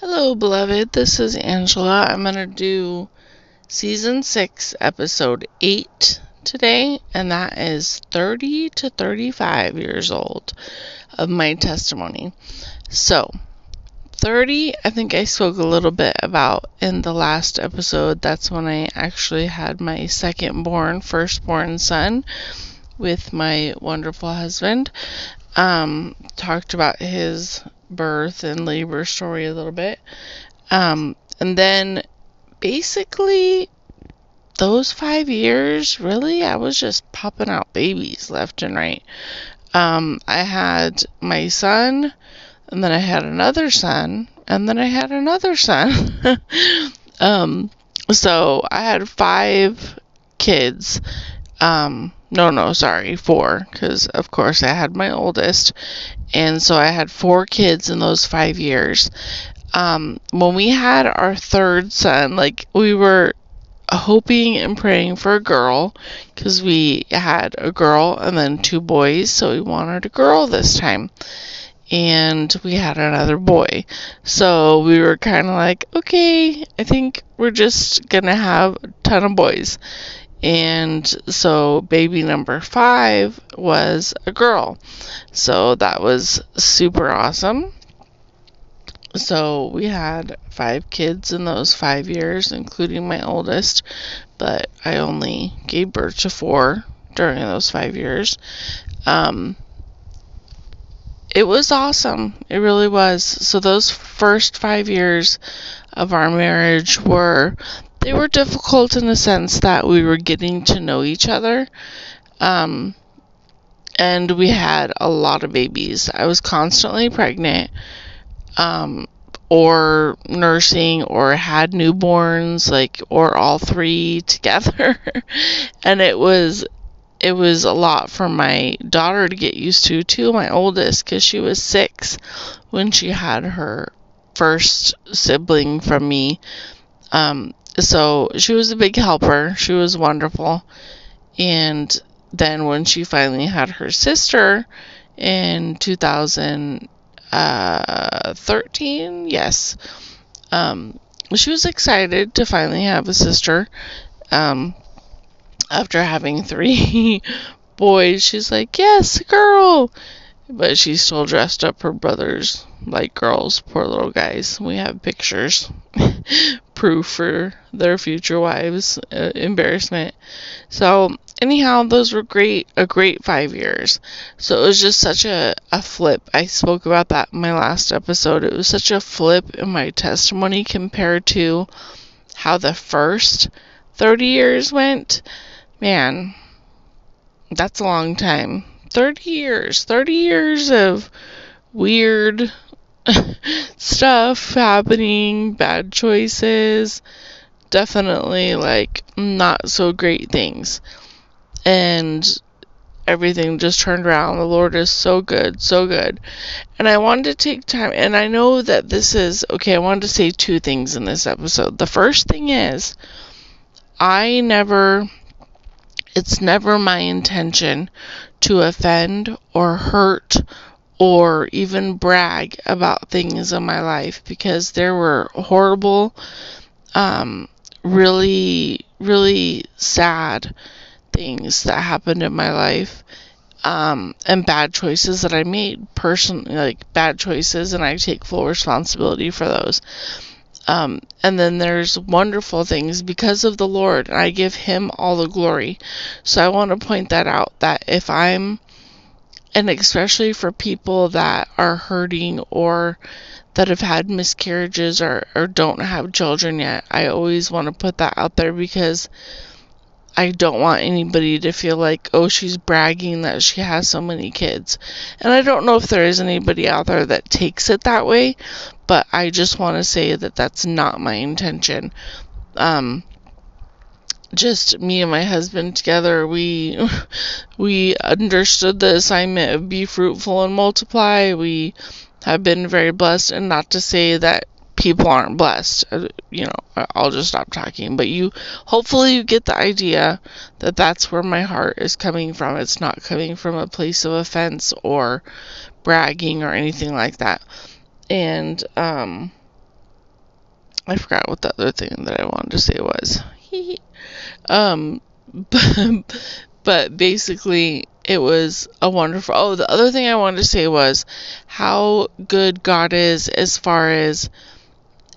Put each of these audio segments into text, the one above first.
Hello, beloved. This is Angela. I'm going to do season 6, episode 8 today, and that is 30 to 35 years old of my testimony. So, 30, I think I spoke a little bit about in the last episode. That's when I actually had my second born, firstborn son with my wonderful husband. Um, talked about his birth and labor story a little bit. Um, and then basically those five years, really, I was just popping out babies left and right. Um, I had my son, and then I had another son, and then I had another son. um, so I had five kids. Um, no, no, sorry, four, because of course I had my oldest, and so I had four kids in those five years. Um, when we had our third son, like we were hoping and praying for a girl because we had a girl and then two boys, so we wanted a girl this time. And we had another boy. So we were kind of like, okay, I think we're just going to have a ton of boys. And so baby number five was a girl. So that was super awesome. So we had five kids in those five years, including my oldest, but I only gave birth to four during those five years. Um, it was awesome. It really was. So those first five years of our marriage were they were difficult in the sense that we were getting to know each other. Um, and we had a lot of babies. I was constantly pregnant, um, or nursing, or had newborns, like, or all three together. and it was, it was a lot for my daughter to get used to, too, my oldest, because she was six when she had her first sibling from me. Um, so she was a big helper. She was wonderful. And then when she finally had her sister in 2013, yes, um, she was excited to finally have a sister. Um, after having three boys, she's like, yes, girl. But she still dressed up her brothers like girls, poor little guys. We have pictures, proof for their future wives, uh, embarrassment. So, anyhow, those were great, a great five years. So it was just such a, a flip. I spoke about that in my last episode. It was such a flip in my testimony compared to how the first 30 years went. Man, that's a long time. 30 years. 30 years of weird stuff happening, bad choices, definitely like not so great things. And everything just turned around. The Lord is so good, so good. And I wanted to take time, and I know that this is okay. I wanted to say two things in this episode. The first thing is, I never, it's never my intention to offend or hurt or even brag about things in my life because there were horrible, um, really, really sad things that happened in my life. Um, and bad choices that I made personally, like bad choices, and I take full responsibility for those. Um, and then there's wonderful things because of the Lord, and I give Him all the glory. So I want to point that out that if I'm and especially for people that are hurting or that have had miscarriages or, or don't have children yet. I always want to put that out there because I don't want anybody to feel like, oh, she's bragging that she has so many kids. And I don't know if there is anybody out there that takes it that way, but I just want to say that that's not my intention. Um, just me and my husband together we we understood the assignment of be fruitful and multiply. We have been very blessed and not to say that people aren't blessed. Uh, you know i'll just stop talking. But you hopefully you get the idea that that's where my heart is coming from. It's not coming from a place of offense or bragging or anything like that and um I forgot what the other thing that I wanted to say was. um, but, but basically, it was a wonderful. Oh, the other thing I wanted to say was how good God is as far as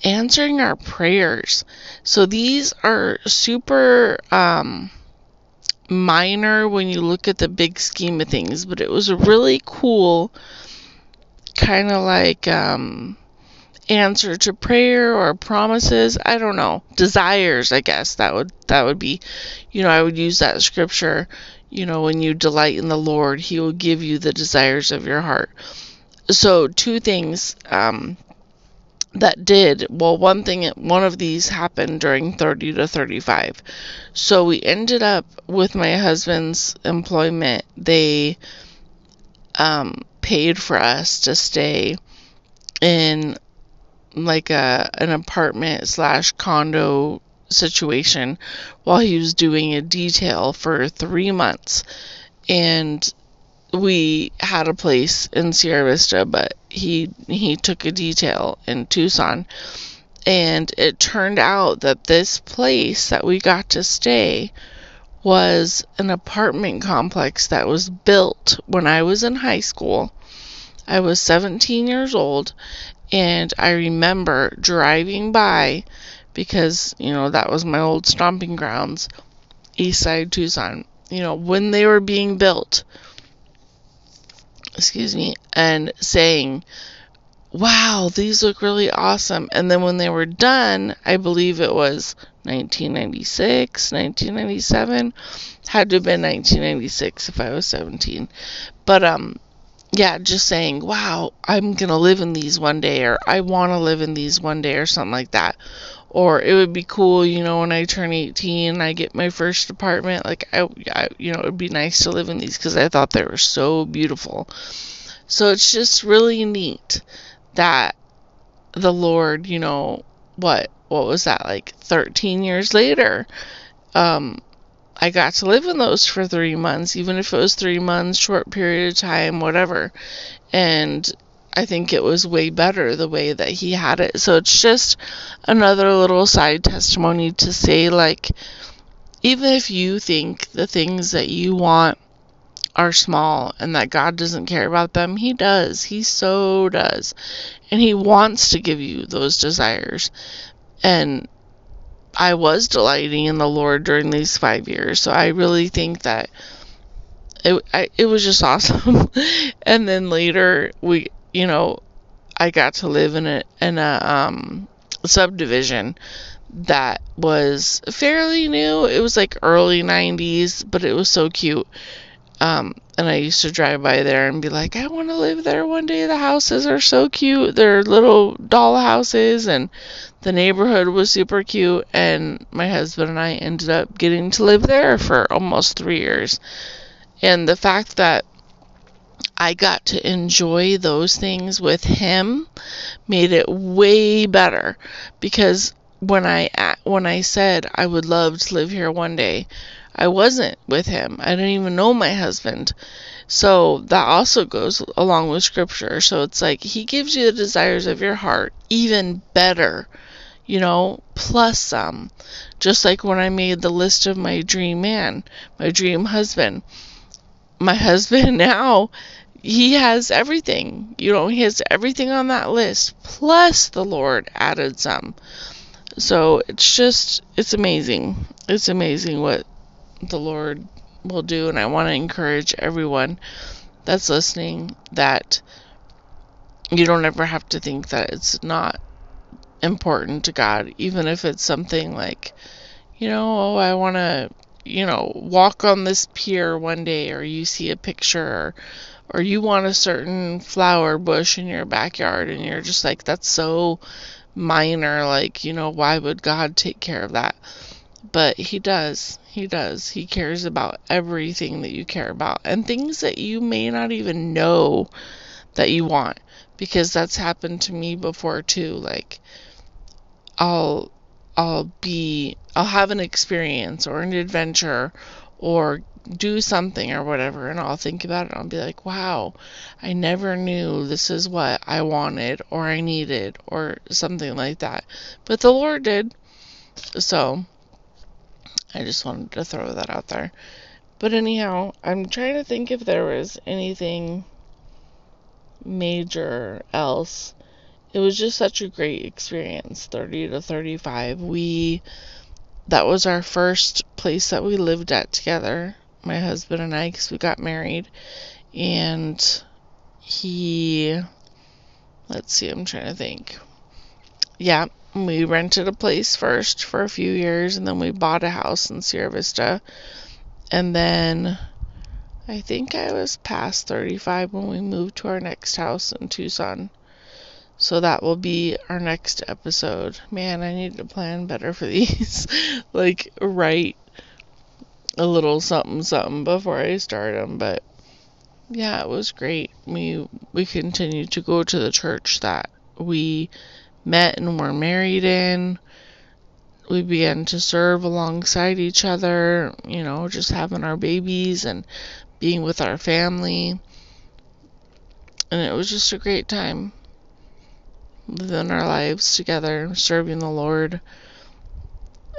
answering our prayers. So these are super um, minor when you look at the big scheme of things, but it was a really cool kind of like um, answer to prayer or promises. I don't know desires. I guess that would that would be, you know, I would use that scripture. You know, when you delight in the Lord, He will give you the desires of your heart. So two things um, that did well one thing one of these happened during 30 to 35 so we ended up with my husband's employment they um, paid for us to stay in like a an apartment slash condo situation while he was doing a detail for three months. And we had a place in Sierra Vista, but he he took a detail in Tucson, and it turned out that this place that we got to stay was an apartment complex that was built when I was in high school. I was 17 years old, and I remember driving by because, you know, that was my old stomping grounds, East Side Tucson. You know, when they were being built, excuse me, and saying, wow, these look really awesome. And then when they were done, I believe it was 1996, 1997, had to have been 1996 if I was 17. But, um, yeah, just saying, wow, I'm going to live in these one day, or I want to live in these one day, or something like that. Or it would be cool, you know, when I turn 18, I get my first apartment. Like, I, I you know, it would be nice to live in these because I thought they were so beautiful. So it's just really neat that the Lord, you know, what, what was that, like 13 years later, um, I got to live in those for three months, even if it was three months, short period of time, whatever. And I think it was way better the way that he had it. So it's just another little side testimony to say, like, even if you think the things that you want are small and that God doesn't care about them, He does. He so does. And He wants to give you those desires. And I was delighting in the Lord during these five years. So I really think that it, I, it was just awesome. and then later, we you know, I got to live in a in a um, subdivision that was fairly new. It was like early 90s, but it was so cute. Um, and I used to drive by there and be like, I want to live there one day. The houses are so cute. They're little doll houses, and the neighborhood was super cute. And my husband and I ended up getting to live there for almost three years. And the fact that I got to enjoy those things with him made it way better because when I when I said I would love to live here one day, I wasn't with him. I didn't even know my husband. So that also goes along with scripture. So it's like he gives you the desires of your heart even better, you know, plus some. Just like when I made the list of my dream man, my dream husband. My husband now he has everything. You know, he has everything on that list, plus the Lord added some. So it's just, it's amazing. It's amazing what the Lord will do. And I want to encourage everyone that's listening that you don't ever have to think that it's not important to God, even if it's something like, you know, oh, I want to, you know, walk on this pier one day, or you see a picture, or or you want a certain flower bush in your backyard and you're just like that's so minor like you know why would god take care of that but he does he does he cares about everything that you care about and things that you may not even know that you want because that's happened to me before too like i'll i'll be i'll have an experience or an adventure or do something or whatever and I'll think about it and I'll be like, wow, I never knew this is what I wanted or I needed or something like that. But the Lord did. So I just wanted to throw that out there. But anyhow, I'm trying to think if there was anything major else. It was just such a great experience. 30 to 35. We that was our first place that we lived at together, my husband and I, because we got married. And he, let's see, I'm trying to think. Yeah, we rented a place first for a few years, and then we bought a house in Sierra Vista. And then I think I was past 35 when we moved to our next house in Tucson. So that will be our next episode. Man, I need to plan better for these. like, write a little something something before I start them. But yeah, it was great. We we continued to go to the church that we met and were married in. We began to serve alongside each other, you know, just having our babies and being with our family. And it was just a great time living our lives together, serving the Lord.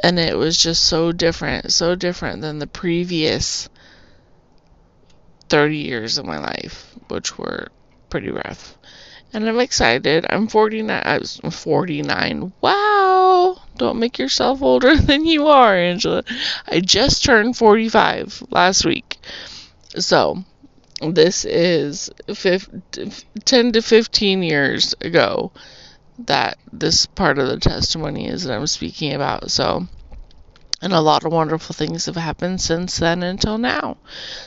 And it was just so different, so different than the previous 30 years of my life, which were pretty rough. And I'm excited. I'm 49. I was 49. Wow! Don't make yourself older than you are, Angela. I just turned 45 last week. So, this is 10 to 15 years ago that this part of the testimony is that I'm speaking about. So, and a lot of wonderful things have happened since then until now.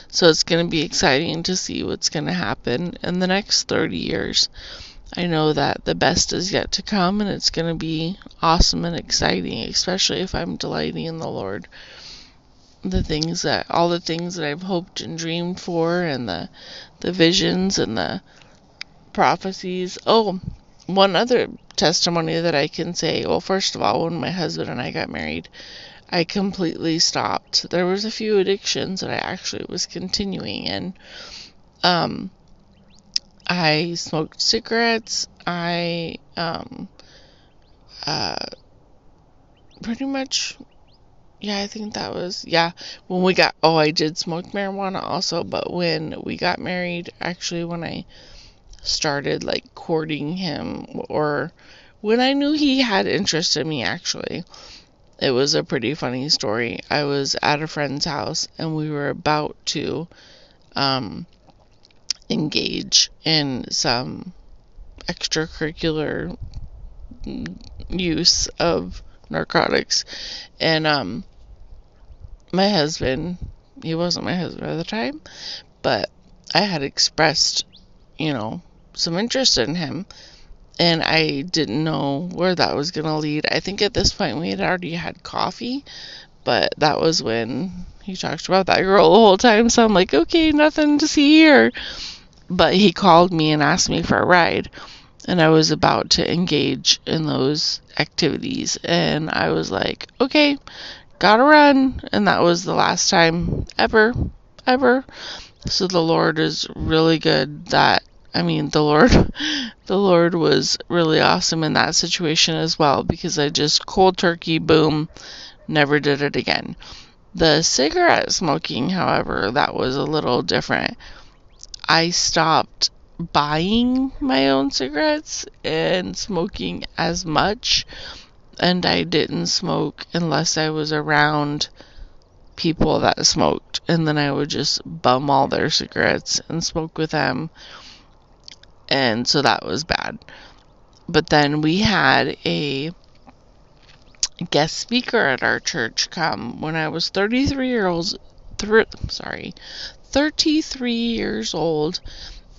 So, it's going to be exciting to see what's going to happen in the next 30 years. I know that the best is yet to come and it's going to be awesome and exciting, especially if I'm delighting in the Lord the things that all the things that I've hoped and dreamed for and the the visions and the prophecies. Oh, one other testimony that I can say. Well, first of all, when my husband and I got married, I completely stopped. There was a few addictions that I actually was continuing in. Um I smoked cigarettes. I um uh pretty much yeah, I think that was yeah. When we got oh, I did smoke marijuana also, but when we got married, actually when I started like courting him or when I knew he had interest in me actually. It was a pretty funny story. I was at a friend's house and we were about to um engage in some extracurricular use of narcotics and um my husband, he wasn't my husband at the time, but I had expressed, you know, some interest in him. And I didn't know where that was going to lead. I think at this point we had already had coffee, but that was when he talked about that girl the whole time. So I'm like, okay, nothing to see here. But he called me and asked me for a ride. And I was about to engage in those activities. And I was like, okay, gotta run. And that was the last time ever, ever. So the Lord is really good that, I mean, the Lord, the Lord was really awesome in that situation as well because I just cold turkey, boom, never did it again. The cigarette smoking, however, that was a little different. I stopped buying my own cigarettes and smoking as much and I didn't smoke unless I was around people that smoked, and then I would just bum all their cigarettes and smoke with them, and so that was bad. But then we had a guest speaker at our church come when I was 33 years old. sorry, 33 years old,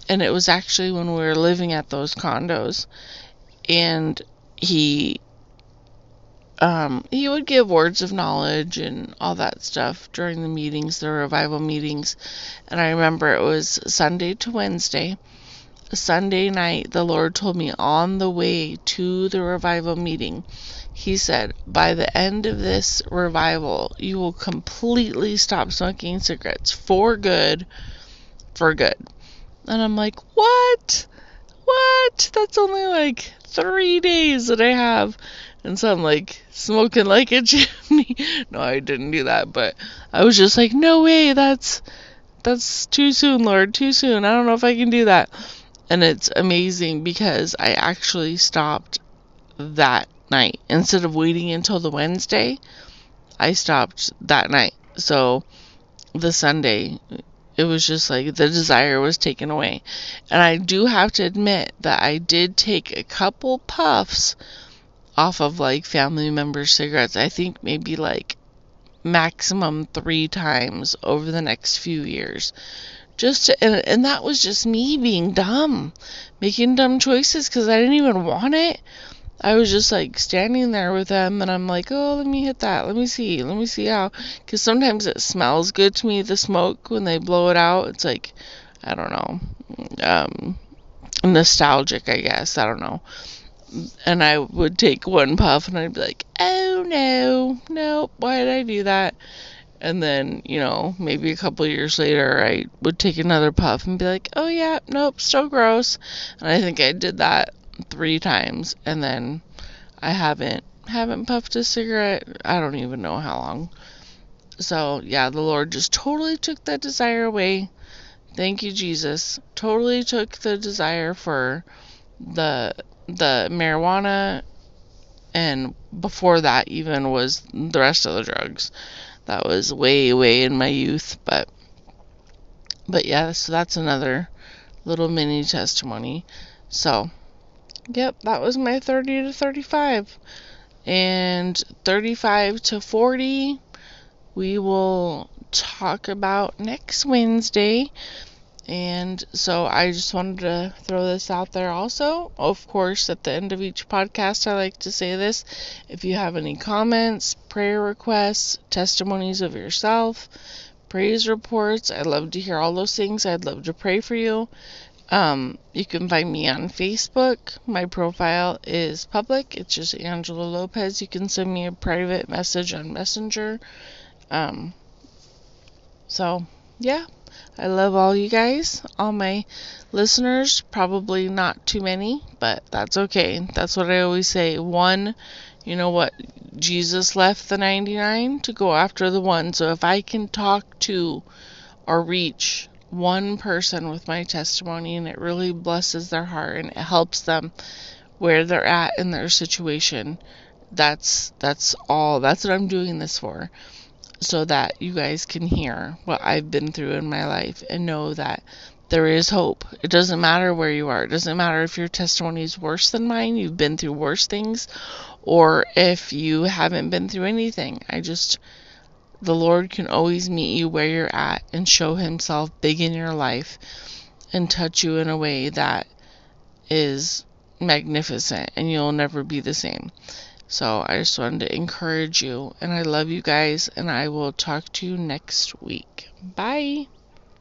and it was actually when we were living at those condos, and he um, he would give words of knowledge and all that stuff during the meetings, the revival meetings. And I remember it was Sunday to Wednesday. Sunday night, the Lord told me on the way to the revival meeting, He said, By the end of this revival, you will completely stop smoking cigarettes for good. For good. And I'm like, What? What? That's only like three days that I have. And so I'm like smoking like a chimney. no, I didn't do that, but I was just like, no way, that's that's too soon, Lord, too soon. I don't know if I can do that. And it's amazing because I actually stopped that night. Instead of waiting until the Wednesday, I stopped that night. So the Sunday, it was just like the desire was taken away. And I do have to admit that I did take a couple puffs off of like family member cigarettes. I think maybe like maximum three times over the next few years. Just to, and, and that was just me being dumb, making dumb choices because I didn't even want it. I was just like standing there with them, and I'm like, oh, let me hit that. Let me see. Let me see how. Because sometimes it smells good to me, the smoke, when they blow it out. It's like, I don't know, um, nostalgic, I guess. I don't know and I would take one puff and I'd be like, oh no, nope, why did I do that? And then, you know, maybe a couple years later, I would take another puff and be like, oh yeah, nope, still gross. And I think I did that three times, and then I haven't haven't puffed a cigarette. I don't even know how long. So yeah, the Lord just totally took that desire away. Thank you, Jesus. Totally took the desire for the the marijuana and before that even was the rest of the drugs. That was way way in my youth, but but yeah, so that's another little mini testimony. So, yep, that was my 30 to 35. And 35 to 40 we will talk about next Wednesday. And so I just wanted to throw this out there also. Of course, at the end of each podcast, I like to say this. If you have any comments, prayer requests, testimonies of yourself, praise reports, I'd love to hear all those things. I'd love to pray for you. Um, you can find me on Facebook. My profile is public. It's just Angela Lopez. You can send me a private message on Messenger. Um, so, yeah. I love all you guys, all my listeners. Probably not too many, but that's okay. That's what I always say. One, you know what? Jesus left the 99 to go after the one. So if I can talk to or reach one person with my testimony and it really blesses their heart and it helps them where they're at in their situation, that's that's all. That's what I'm doing this for so that you guys can hear what I've been through in my life and know that there is hope. It doesn't matter where you are. It doesn't matter if your testimony is worse than mine, you've been through worse things, or if you haven't been through anything. I just, the Lord can always meet you where you're at and show Himself big in your life and touch you in a way that is magnificent and you'll never be the same. So I just wanted to encourage you, and I love you guys, and I will talk to you next week. Bye.